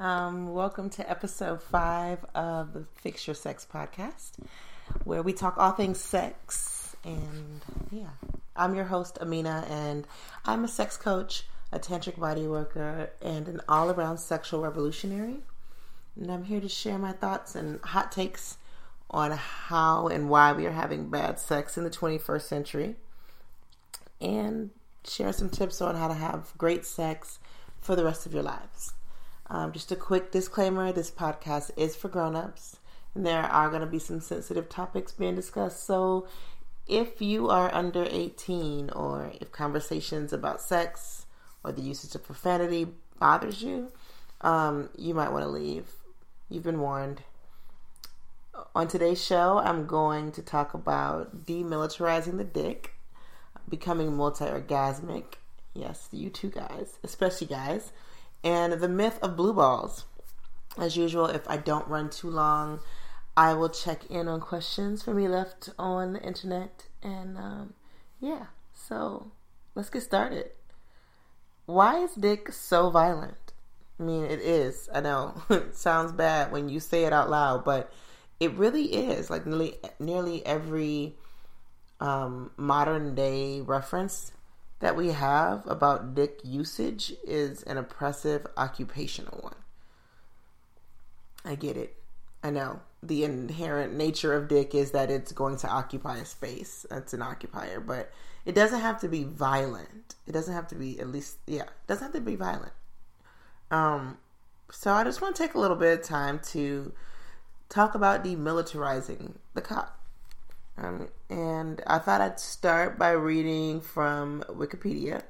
Um, welcome to episode five of the Fix Your Sex podcast, where we talk all things sex. And yeah, I'm your host, Amina, and I'm a sex coach, a tantric body worker, and an all around sexual revolutionary. And I'm here to share my thoughts and hot takes on how and why we are having bad sex in the 21st century, and share some tips on how to have great sex for the rest of your lives. Um, just a quick disclaimer this podcast is for grown-ups and there are going to be some sensitive topics being discussed. So if you are under 18 or if conversations about sex or the usage of profanity bothers you um, you might want to leave. You've been warned. On today's show i'm going to talk about demilitarizing the dick becoming multi-orgasmic. Yes you two guys especially guys and the myth of blue balls. As usual, if I don't run too long, I will check in on questions for me left on the internet. And um, yeah, so let's get started. Why is Dick so violent? I mean, it is. I know it sounds bad when you say it out loud, but it really is. Like nearly, nearly every um, modern day reference that we have about dick usage is an oppressive occupational one. I get it. I know. The inherent nature of dick is that it's going to occupy a space. That's an occupier, but it doesn't have to be violent. It doesn't have to be at least yeah, it doesn't have to be violent. Um so I just want to take a little bit of time to talk about demilitarizing the cock. Um, and I thought I'd start by reading from Wikipedia,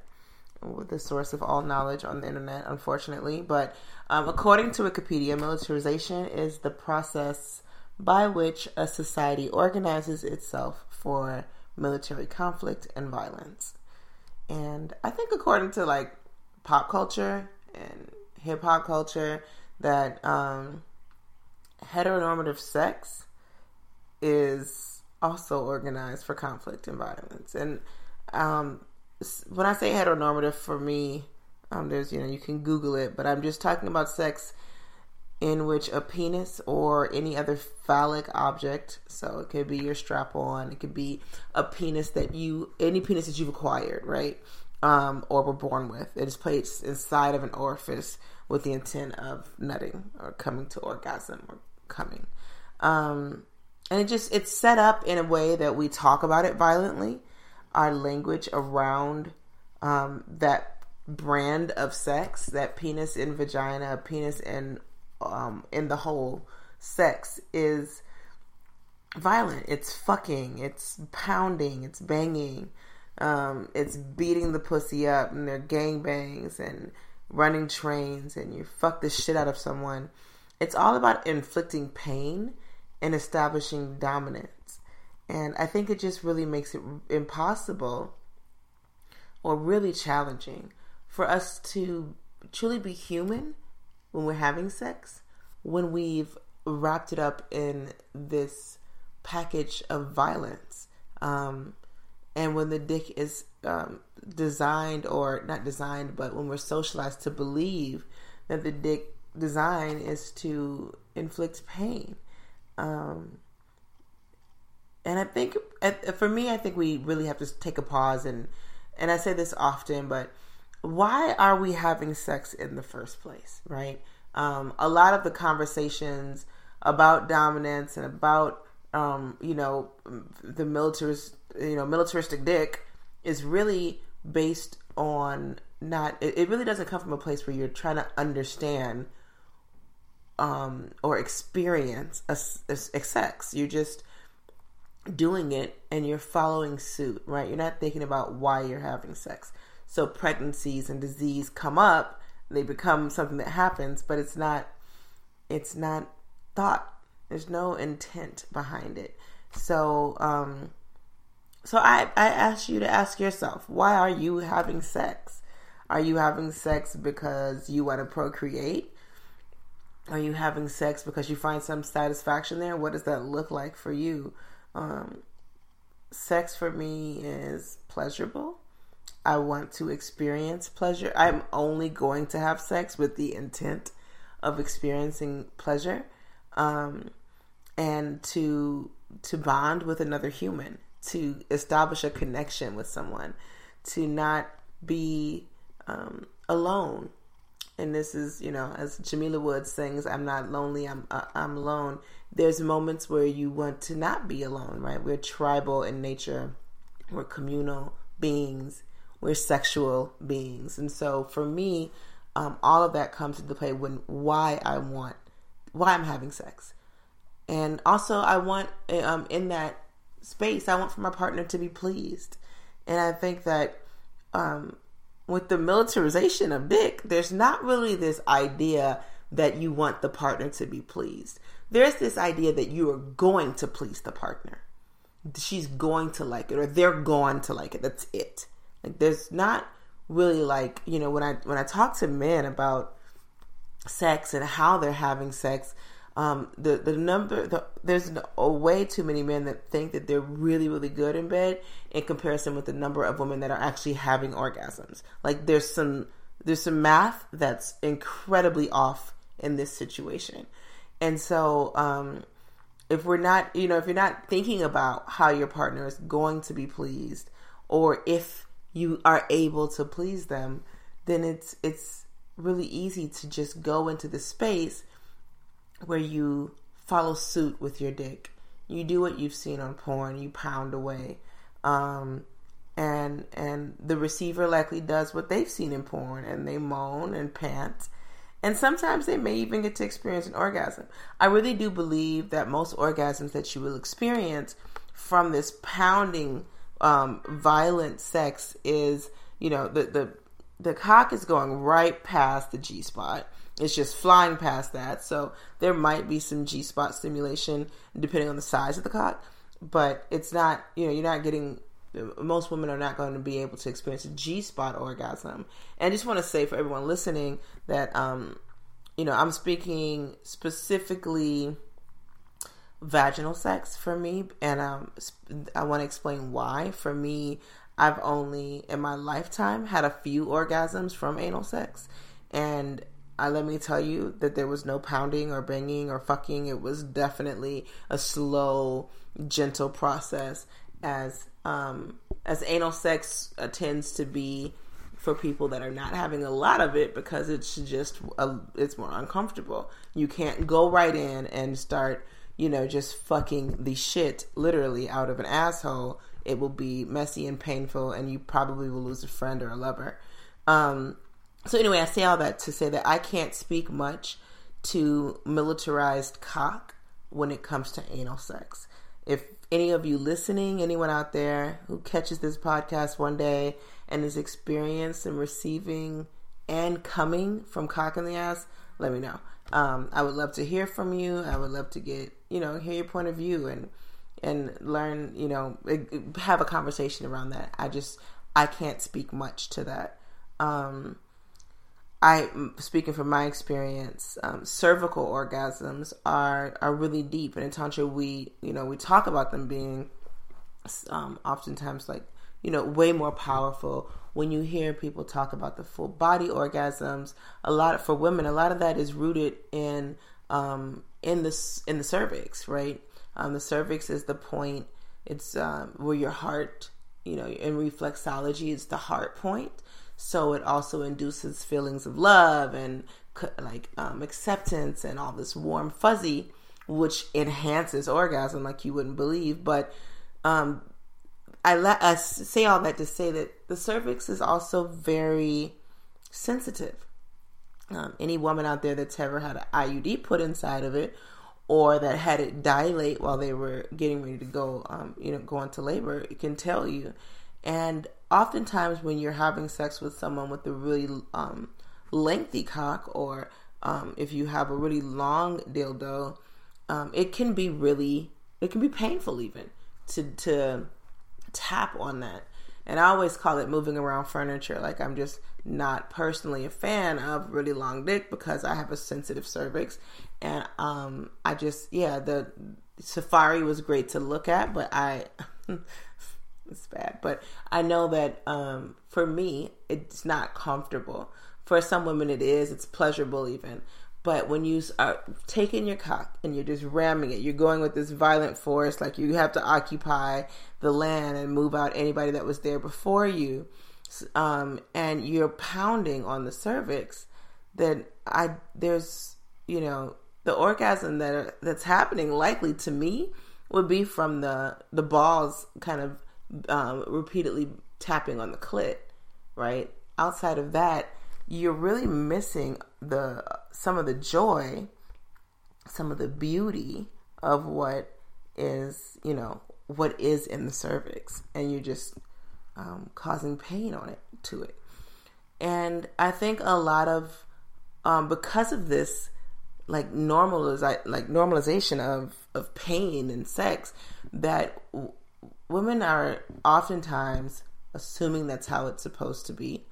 the source of all knowledge on the internet, unfortunately. But um, according to Wikipedia, militarization is the process by which a society organizes itself for military conflict and violence. And I think, according to like pop culture and hip hop culture, that um, heteronormative sex is also organized for conflict and violence. And um, when I say heteronormative, for me, um, there's you know you can Google it, but I'm just talking about sex in which a penis or any other phallic object, so it could be your strap on, it could be a penis that you, any penis that you've acquired, right? Um, or were born with. It is placed inside of an orifice with the intent of nutting or coming to orgasm or coming. Um, and it just it's set up in a way that we talk about it violently. Our language around um, that brand of sex that penis in vagina penis in um, in the whole sex is violent. It's fucking. It's pounding. It's banging. Um, it's beating the pussy up and they're gang bangs and running trains and you fuck the shit out of someone. It's all about inflicting pain and establishing dominance. And I think it just really makes it impossible or really challenging for us to truly be human when we're having sex, when we've wrapped it up in this package of violence. Um, and when the dick is um, designed, or not designed, but when we're socialized to believe that the dick design is to inflict pain. Um, and I think for me, I think we really have to take a pause and and I say this often, but why are we having sex in the first place, right? Um, a lot of the conversations about dominance and about um, you know the militarist, you know, militaristic dick is really based on not. It, it really doesn't come from a place where you're trying to understand um, or experience a, sex. You're just doing it and you're following suit, right? You're not thinking about why you're having sex. So pregnancies and disease come up, they become something that happens, but it's not it's not thought. There's no intent behind it. So um so I I ask you to ask yourself, why are you having sex? Are you having sex because you want to procreate? Are you having sex because you find some satisfaction there? What does that look like for you? Um, sex for me is pleasurable. I want to experience pleasure. I'm only going to have sex with the intent of experiencing pleasure um, and to to bond with another human to establish a connection with someone to not be um, alone and this is you know as jamila woods sings i'm not lonely i'm uh, i'm alone. There's moments where you want to not be alone right? We're tribal in nature. We're communal beings. We're sexual beings. And so for me um, all of that comes into play when why i want why i'm having sex. And also i want um, in that space i want for my partner to be pleased. And i think that um, with the militarization of dick, there's not really this idea that you want the partner to be pleased. There's this idea that you are going to please the partner. She's going to like it or they're going to like it. That's it. Like there's not really like, you know, when I when I talk to men about sex and how they're having sex, um, the the number the, there's a way too many men that think that they're really really good in bed in comparison with the number of women that are actually having orgasms. Like there's some there's some math that's incredibly off in this situation, and so um, if we're not you know if you're not thinking about how your partner is going to be pleased or if you are able to please them, then it's it's really easy to just go into the space where you follow suit with your dick. You do what you've seen on porn. You pound away, um, and and the receiver likely does what they've seen in porn, and they moan and pant, and sometimes they may even get to experience an orgasm. I really do believe that most orgasms that you will experience from this pounding, um, violent sex is, you know, the the the cock is going right past the G spot it's just flying past that. So there might be some G spot stimulation depending on the size of the cock, but it's not, you know, you're not getting most women are not going to be able to experience a G spot orgasm. And I just want to say for everyone listening that, um, you know, I'm speaking specifically vaginal sex for me, and um, I want to explain why. For me, I've only in my lifetime had a few orgasms from anal sex, and I let me tell you that there was no pounding or banging or fucking. It was definitely a slow, gentle process as um, as anal sex uh, tends to be for people that are not having a lot of it because it's just a, it's more uncomfortable. You can't go right in and start, you know, just fucking the shit literally out of an asshole. It will be messy and painful, and you probably will lose a friend or a lover. Um, so anyway, I say all that to say that I can't speak much to militarized cock when it comes to anal sex. If any of you listening, anyone out there who catches this podcast one day and is experienced in receiving and coming from cock in the ass, let me know. Um, I would love to hear from you. I would love to get, you know, hear your point of view and and learn, you know, have a conversation around that. I just I can't speak much to that. Um, I speaking from my experience, um, cervical orgasms are are really deep, and in tantra we you know we talk about them being um, oftentimes like you know way more powerful. When you hear people talk about the full body orgasms, a lot for women, a lot of that is rooted in um, in the in the cervix, right? Um, the cervix is the point. It's um, where your heart, you know, in reflexology, it's the heart point so it also induces feelings of love and like um, acceptance and all this warm fuzzy which enhances orgasm like you wouldn't believe but um, I let us say all that to say that the cervix is also very sensitive. Um, any woman out there that's ever had an IUD put inside of it, or that had it dilate while they were getting ready to go, um, you know, go into labor, it can tell you. And oftentimes when you're having sex with someone with a really um, lengthy cock or um, if you have a really long dildo, um, it can be really, it can be painful even to, to tap on that. And I always call it moving around furniture. Like I'm just not personally a fan of really long dick because I have a sensitive cervix. And um, I just, yeah, the safari was great to look at, but I it's bad. But I know that um, for me, it's not comfortable. For some women, it is. It's pleasurable even. But when you are taking your cock and you're just ramming it, you're going with this violent force, like you have to occupy the land and move out anybody that was there before you, um, and you're pounding on the cervix. Then I there's you know the orgasm that that's happening likely to me would be from the the balls kind of um, repeatedly tapping on the clit, right? Outside of that, you're really missing the some of the joy, some of the beauty of what is, you know, what is in the cervix, and you're just um, causing pain on it to it. And I think a lot of um, because of this, like normalize like normalization of of pain and sex, that women are oftentimes assuming that's how it's supposed to be.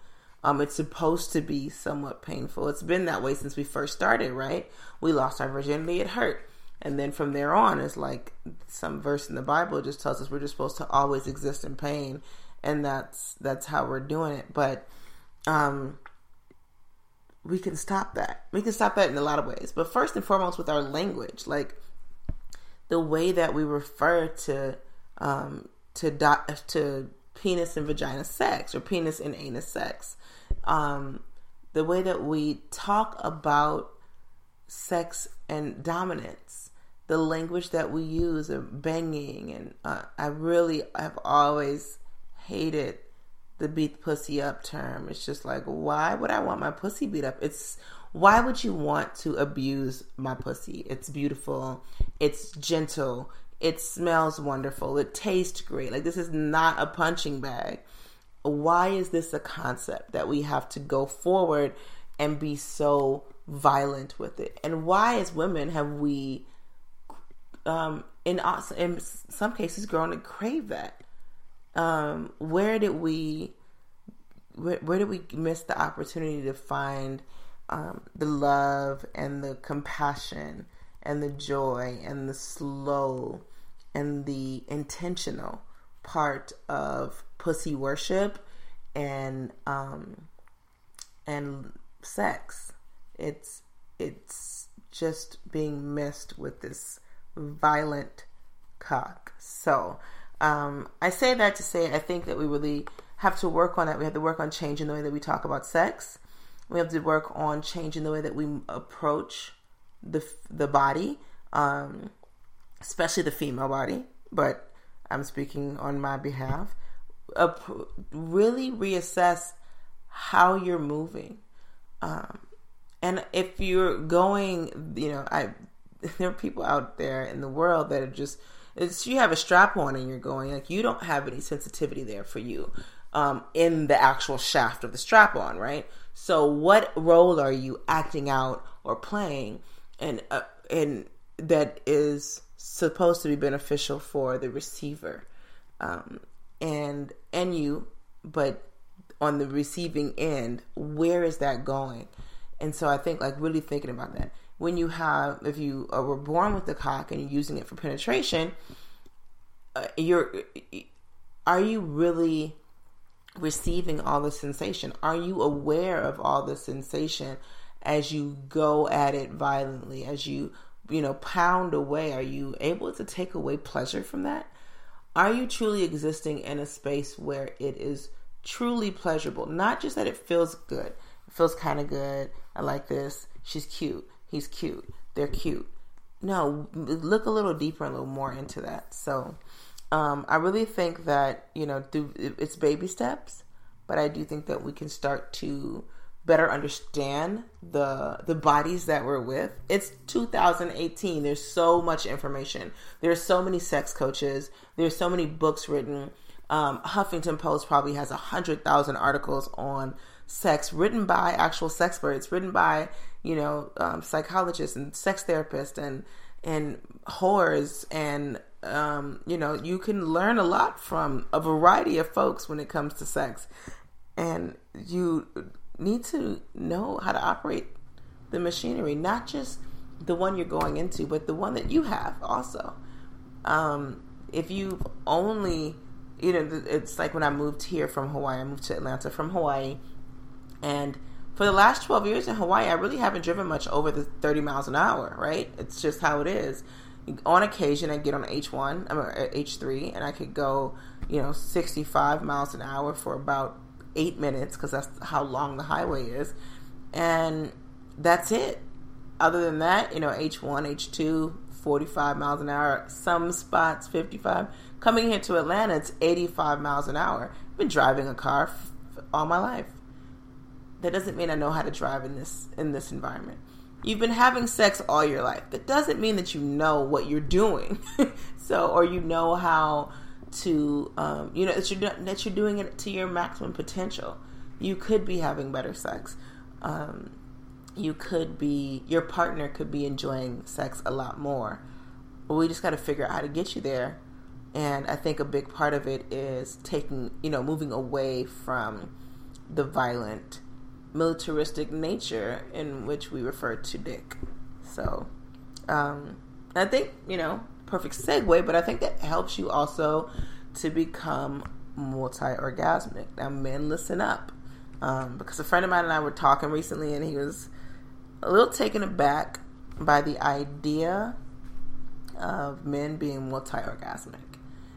Um, it's supposed to be somewhat painful. It's been that way since we first started, right? We lost our virginity, it hurt. And then from there on, it's like some verse in the Bible just tells us we're just supposed to always exist in pain, and that's that's how we're doing it. But um, we can stop that. We can stop that in a lot of ways. But first and foremost, with our language, like the way that we refer to um, to do- to penis and vagina sex or penis and anus sex. Um, the way that we talk about sex and dominance, the language that we use of banging, and uh, I really have always hated the beat pussy up term. It's just like, why would I want my pussy beat up? It's why would you want to abuse my pussy? It's beautiful, it's gentle, it smells wonderful. It tastes great. Like this is not a punching bag. Why is this a concept that we have to go forward and be so violent with it? And why, as women, have we, um, in in some cases, grown to crave that? Um, where did we, where, where did we miss the opportunity to find um, the love and the compassion? and the joy and the slow and the intentional part of pussy worship and um and sex. It's it's just being missed with this violent cock. So um i say that to say i think that we really have to work on that. We have to work on changing the way that we talk about sex. We have to work on changing the way that we approach the the body, um, especially the female body. But I'm speaking on my behalf. Uh, really reassess how you're moving, um, and if you're going, you know, I there are people out there in the world that are just it's you have a strap on and you're going like you don't have any sensitivity there for you um, in the actual shaft of the strap on, right? So what role are you acting out or playing? and uh, and that is supposed to be beneficial for the receiver. Um, and and you but on the receiving end where is that going? And so i think like really thinking about that. When you have if you were born with the cock and you're using it for penetration uh, you're are you really receiving all the sensation? Are you aware of all the sensation as you go at it violently, as you, you know, pound away? Are you able to take away pleasure from that? Are you truly existing in a space where it is truly pleasurable? Not just that it feels good, it feels kind of good. I like this. She's cute. He's cute. They're cute. No, look a little deeper, a little more into that. So, um, I really think that you know, it's baby steps, but I do think that we can start to better understand the the bodies that we're with. It's 2018. There's so much information. There's so many sex coaches. There's so many books written. Um, Huffington Post probably has a hundred thousand articles on sex written by actual sex experts, written by you know um, psychologists and sex therapists and and whores and um, you know you can learn a lot from a variety of folks when it comes to sex and you need to know how to operate the machinery, not just the one you're going into, but the one that you have also. Um, if you've only, you know, it's like when I moved here from Hawaii, I moved to Atlanta from Hawaii, and for the last 12 years in Hawaii, I really haven't driven much over the 30 miles an hour, right? It's just how it is. On occasion, I get on H1, I'm H3, and I could go, you know, 65 miles an hour for about eight minutes because that's how long the highway is. And that's it. Other than that, you know, H1, H2, 45 miles an hour, some spots 55. Coming here to Atlanta, it's 85 miles an hour. I've been driving a car f- all my life. That doesn't mean I know how to drive in this in this environment. You've been having sex all your life. That doesn't mean that you know what you're doing. so, or you know how to, um, you know, that you're that you're doing it to your maximum potential. You could be having better sex. Um, you could be your partner could be enjoying sex a lot more. We just got to figure out how to get you there. And I think a big part of it is taking, you know, moving away from the violent, militaristic nature in which we refer to dick. So, um, I think, you know, perfect segue, but I think that helps you also to become multi orgasmic. Now, men, listen up. Um, because a friend of mine and I were talking recently, and he was a little taken aback by the idea of men being multi orgasmic.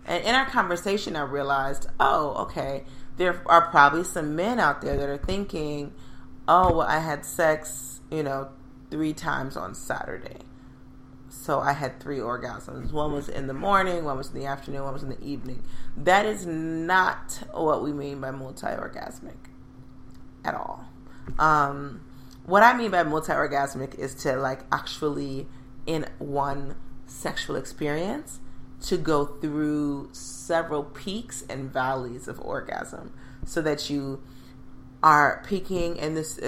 And in our conversation, I realized, oh, okay, there are probably some men out there that are thinking, oh, well, I had sex, you know, three times on Saturday. So I had three orgasms. One was in the morning, one was in the afternoon, one was in the evening. That is not what we mean by multi orgasmic at all. Um, what I mean by multi orgasmic is to like actually in one sexual experience to go through several peaks and valleys of orgasm so that you are peaking in this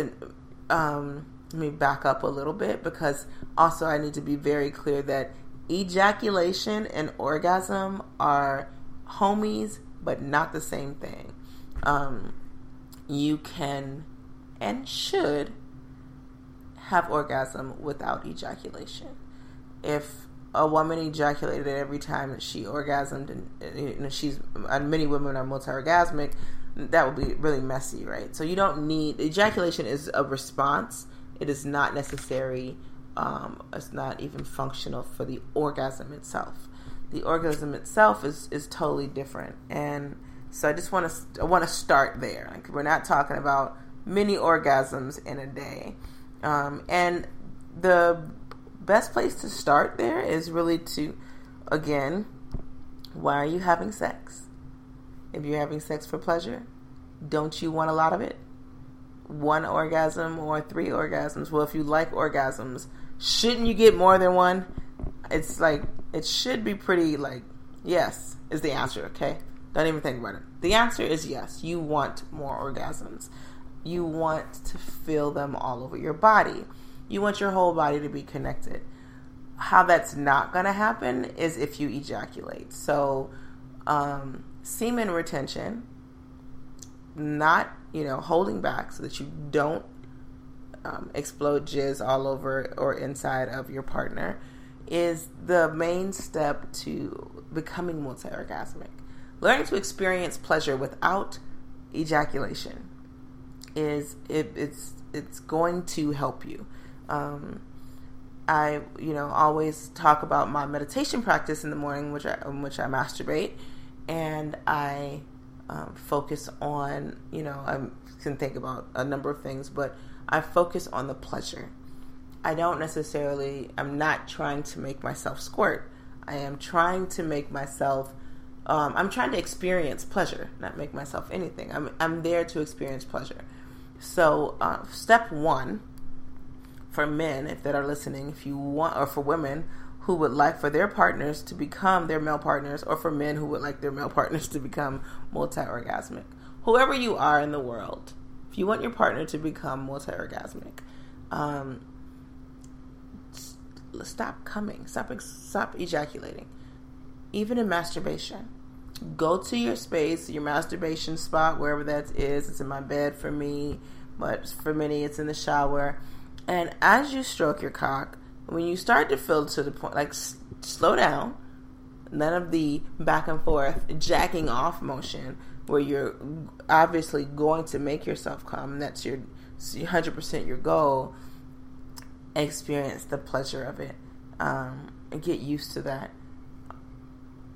um let me back up a little bit because also I need to be very clear that ejaculation and orgasm are homies but not the same thing. Um, you can and should have orgasm without ejaculation. If a woman ejaculated every time she orgasmed, and know, she's and many women are multi-orgasmic, that would be really messy, right? So you don't need ejaculation is a response. It is not necessary. Um, it's not even functional for the orgasm itself. The orgasm itself is is totally different, and so I just want to I want to start there. Like we're not talking about many orgasms in a day. Um, and the best place to start there is really to, again, why are you having sex? If you're having sex for pleasure, don't you want a lot of it? One orgasm or three orgasms? Well, if you like orgasms, shouldn't you get more than one? It's like, it should be pretty, like, yes, is the answer, okay? Don't even think about it. The answer is yes. You want more orgasms you want to feel them all over your body. You want your whole body to be connected. How that's not going to happen is if you ejaculate. So, um, semen retention, not, you know, holding back so that you don't um, explode jizz all over or inside of your partner, is the main step to becoming multi orgasmic. Learning to experience pleasure without ejaculation is it, it's it's going to help you. Um, I you know always talk about my meditation practice in the morning, which I in which I masturbate, and I um, focus on you know I can think about a number of things, but I focus on the pleasure. I don't necessarily. I'm not trying to make myself squirt. I am trying to make myself. Um, I'm trying to experience pleasure, not make myself anything. I'm I'm there to experience pleasure. So, uh, step one for men, if that are listening, if you want, or for women who would like for their partners to become their male partners, or for men who would like their male partners to become multi orgasmic, whoever you are in the world, if you want your partner to become multi orgasmic, um, stop coming, stop stop ejaculating, even in masturbation go to your space, your masturbation spot, wherever that is. It's in my bed for me, but for many, it's in the shower. And as you stroke your cock, when you start to feel to the point, like s- slow down, none of the back and forth jacking off motion where you're obviously going to make yourself come. That's your 100% your goal, experience the pleasure of it um, get used to that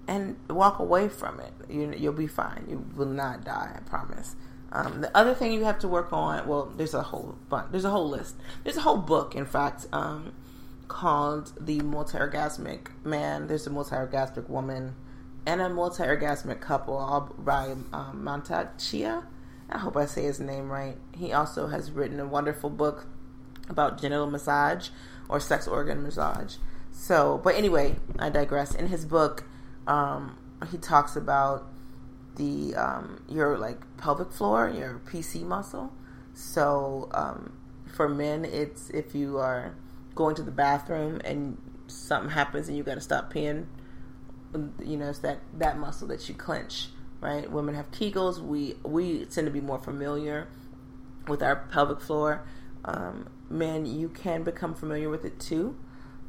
and walk away from it. You, you'll be fine. You will not die, I promise. Um, the other thing you have to work on, well, there's a whole bunch, there's a whole list. There's a whole book, in fact, um, called The Multi-Orgasmic Man. There's a multi-orgasmic woman and a multi-orgasmic couple, all by um, Mantak Chia. I hope I say his name right. He also has written a wonderful book about genital massage or sex organ massage. So, but anyway, I digress. In his book, um, he talks about the um, your like pelvic floor, your PC muscle. So um, for men, it's if you are going to the bathroom and something happens and you got to stop peeing. You know, it's that that muscle that you clench, right? Women have Kegels. We we tend to be more familiar with our pelvic floor. Um, men, you can become familiar with it too,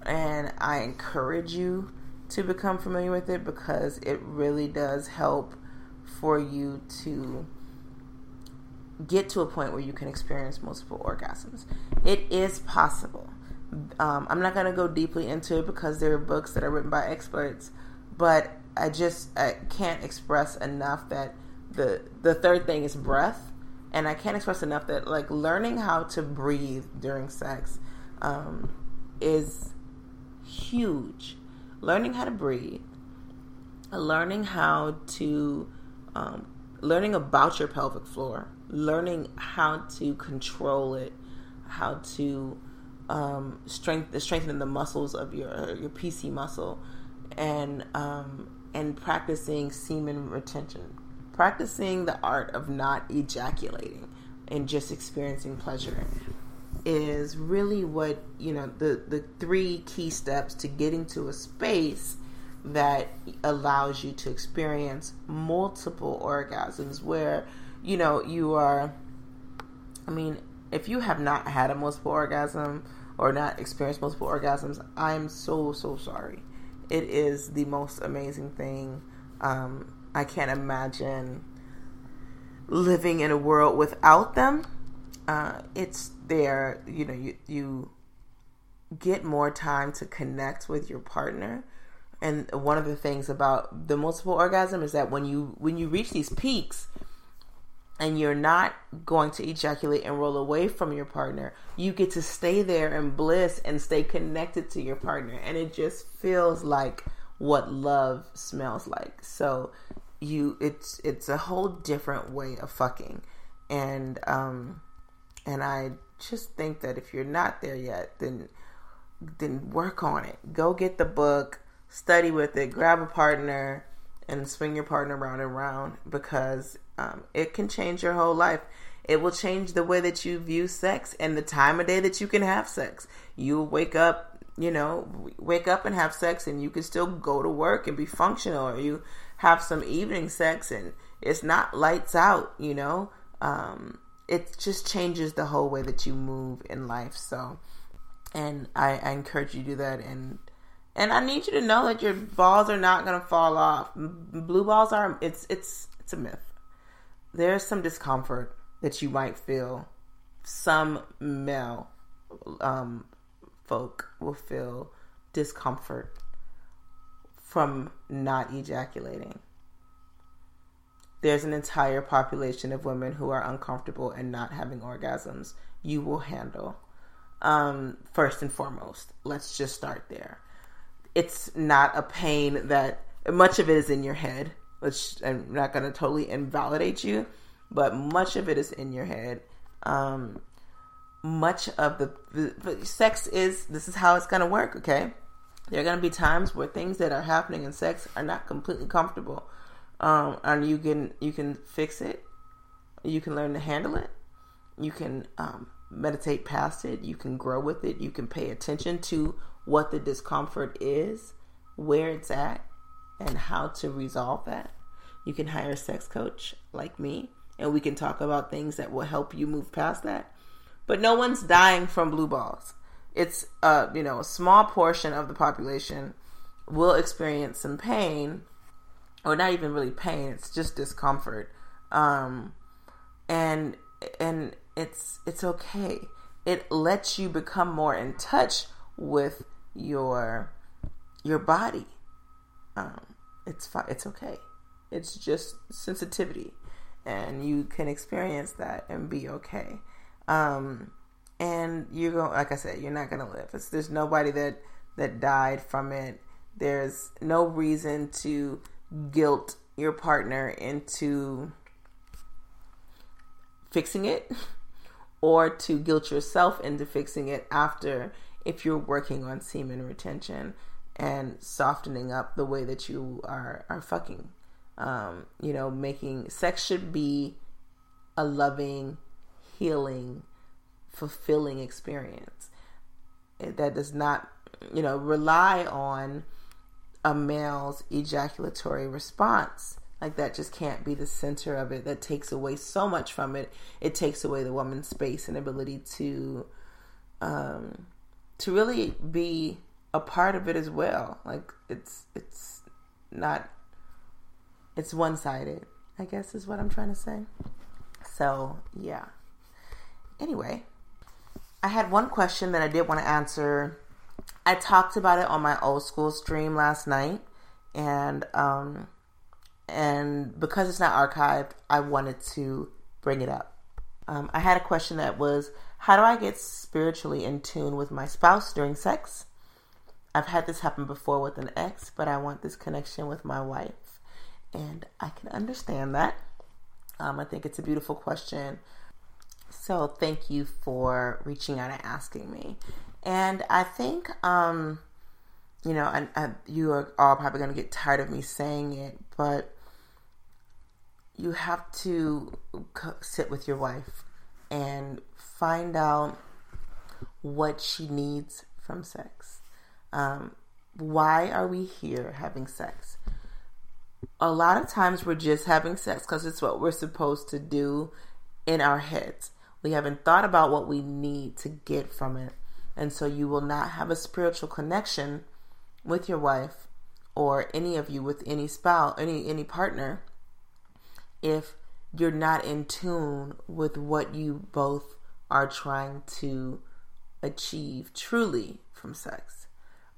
and I encourage you to become familiar with it because it really does help for you to get to a point where you can experience multiple orgasms. It is possible. Um, I'm not going to go deeply into it because there are books that are written by experts, but I just I can't express enough that the the third thing is breath, and I can't express enough that like learning how to breathe during sex um, is huge. Learning how to breathe, learning how to, um, learning about your pelvic floor, learning how to control it, how to um, strength, strengthen the muscles of your your PC muscle, and um, and practicing semen retention, practicing the art of not ejaculating and just experiencing pleasure is really what you know the the three key steps to getting to a space that allows you to experience multiple orgasms where you know you are i mean if you have not had a multiple orgasm or not experience multiple orgasms i'm so so sorry it is the most amazing thing um, i can't imagine living in a world without them uh, it's there. You know, you you get more time to connect with your partner. And one of the things about the multiple orgasm is that when you when you reach these peaks and you're not going to ejaculate and roll away from your partner, you get to stay there in bliss and stay connected to your partner and it just feels like what love smells like. So you it's it's a whole different way of fucking. And um and I just think that if you're not there yet, then then work on it. Go get the book, study with it, grab a partner, and swing your partner around and around because um, it can change your whole life. It will change the way that you view sex and the time of day that you can have sex. You wake up, you know, wake up and have sex, and you can still go to work and be functional, or you have some evening sex and it's not lights out, you know. Um, it just changes the whole way that you move in life. So, and I, I encourage you to do that. And and I need you to know that your balls are not going to fall off. Blue balls are it's it's it's a myth. There's some discomfort that you might feel. Some male um, folk will feel discomfort from not ejaculating there's an entire population of women who are uncomfortable and not having orgasms you will handle um, first and foremost let's just start there it's not a pain that much of it is in your head which i'm not going to totally invalidate you but much of it is in your head um, much of the, the, sex is this is how it's going to work okay there are going to be times where things that are happening in sex are not completely comfortable um, and you can you can fix it. You can learn to handle it. You can um, meditate past it. You can grow with it. You can pay attention to what the discomfort is, where it's at, and how to resolve that. You can hire a sex coach like me, and we can talk about things that will help you move past that. But no one's dying from blue balls. It's uh, you know a small portion of the population will experience some pain or not even really pain it's just discomfort um and and it's it's okay. It lets you become more in touch with your your body. Um, it's fine. It's okay. It's just sensitivity, and you can experience that and be okay. Um, and you're going, like I said, you're not gonna live. It's, there's nobody that that died from it. There's no reason to guilt your partner into fixing it or to guilt yourself into fixing it after if you're working on semen retention and softening up the way that you are are fucking. Um, you know making sex should be a loving healing fulfilling experience. That does not you know rely on a male's ejaculatory response. Like that just can't be the center of it. That takes away so much from it. It takes away the woman's space and ability to um to really be a part of it as well. Like it's it's not it's one-sided i guess is what i'm trying to say. So yeah. Anyway i had one question that i did want to answer. I talked about it on my old school stream last night and um and because it's not archived, I wanted to bring it up. Um, I had a question that was How do I get spiritually in tune with my spouse during sex? I've had this happen before with an ex, but I want this connection with my wife. And I can understand that. Um, I think it's a beautiful question. So thank you for reaching out and asking me. And I think, um, you know, I, I, you are all probably going to get tired of me saying it, but you have to sit with your wife and find out what she needs from sex. Um, why are we here having sex? A lot of times we're just having sex because it's what we're supposed to do in our heads. We haven't thought about what we need to get from it. And so you will not have a spiritual connection with your wife or any of you with any spouse, any any partner if you're not in tune with what you both are trying to achieve truly from sex.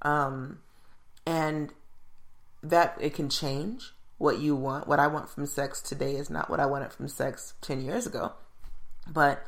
Um, and that it can change what you want. What I want from sex today is not what I wanted from sex 10 years ago. But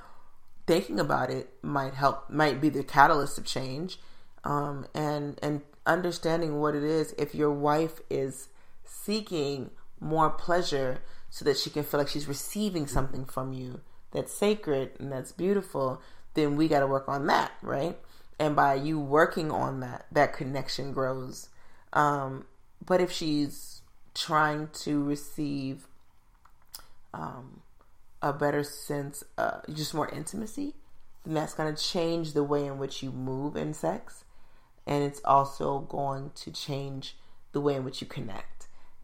thinking about it might help, might be the catalyst of change. Um, and, and understanding what it is if your wife is seeking more pleasure so that she can feel like she's receiving something from you that's sacred and that's beautiful, then we got to work on that, right? And by you working on that, that connection grows. Um, but if she's trying to receive um, a better sense, uh, just more intimacy, then that's going to change the way in which you move in sex. And it's also going to change the way in which you connect.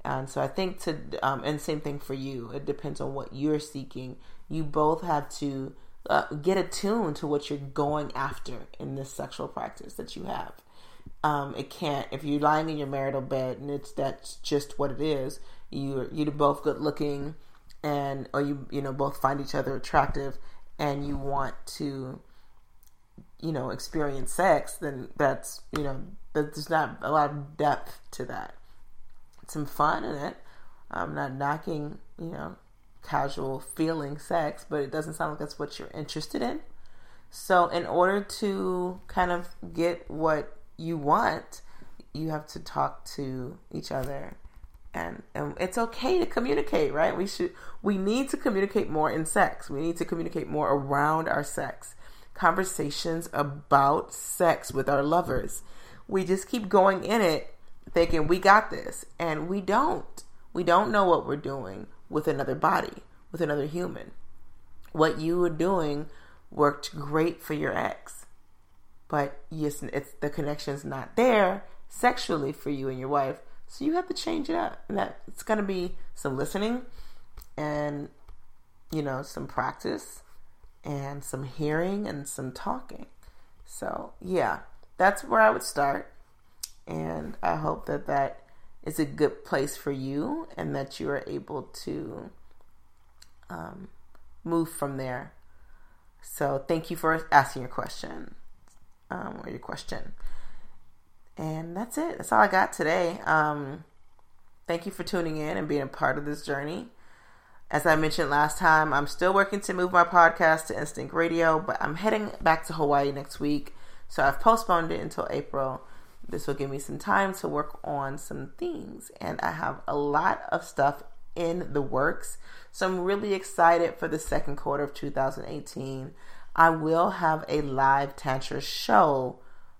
And so I think to, um, and same thing for you. It depends on what you're seeking. You both have to uh, get attuned to what you're going after in this sexual practice that you have. Um, it can't if you're lying in your marital bed and it's that's just what it is. You you're both good looking, and or you you know both find each other attractive, and you want to you know experience sex. Then that's you know there's not a lot of depth to that some fun in it. I'm not knocking, you know, casual feeling sex, but it doesn't sound like that's what you're interested in. So, in order to kind of get what you want, you have to talk to each other. And, and it's okay to communicate, right? We should we need to communicate more in sex. We need to communicate more around our sex. Conversations about sex with our lovers. We just keep going in it thinking we got this. And we don't. We don't know what we're doing with another body with another human. What you were doing worked great for your ex but yes it's the connection's not there sexually for you and your wife so you have to change it up. And that it's going to be some listening and you know some practice and some hearing and some talking. So yeah that's where i would start and I hope that that is a good place for you and that you are able to um, move from there. So thank you for asking your question um, or your question. And that's it. That's all I got today. Um, thank you for tuning in and being a part of this journey. As I mentioned last time, I'm still working to move my podcast to Instinct Radio, but I'm heading back to Hawaii next week. So I've postponed it until April. This will give me some time to work on some things. And I have a lot of stuff in the works. So I'm really excited for the second quarter of 2018. I will have a live Tantra show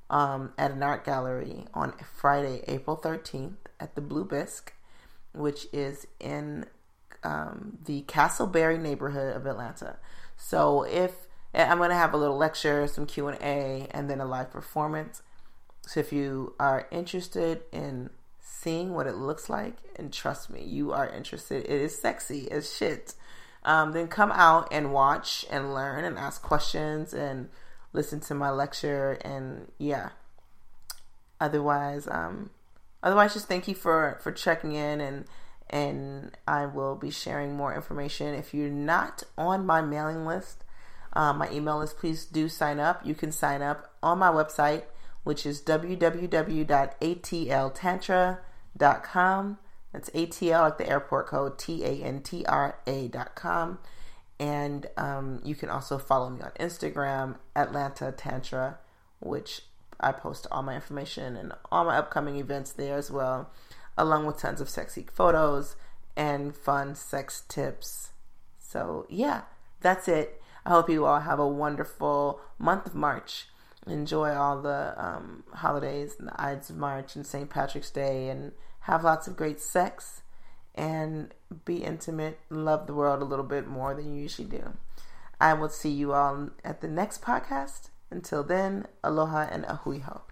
um, at an art gallery on Friday, April 13th at the Blue Bisque, which is in um, the Castleberry neighborhood of Atlanta. So if I'm going to have a little lecture, some Q and A, and then a live performance. So if you are interested in seeing what it looks like, and trust me, you are interested. It is sexy as shit. Um, then come out and watch and learn and ask questions and listen to my lecture and yeah. Otherwise, um, otherwise, just thank you for for checking in and and I will be sharing more information. If you're not on my mailing list, uh, my email list, please do sign up. You can sign up on my website, which is www.atltantra.com. That's ATL like the airport code, T A N T R A.com. And um, you can also follow me on Instagram, Atlanta Tantra, which I post all my information and all my upcoming events there as well, along with tons of sexy photos and fun sex tips. So, yeah, that's it. I hope you all have a wonderful month of March. Enjoy all the um, holidays and the Ides of March and St. Patrick's Day and have lots of great sex and be intimate, love the world a little bit more than you usually do. I will see you all at the next podcast. Until then, aloha and ahui ho.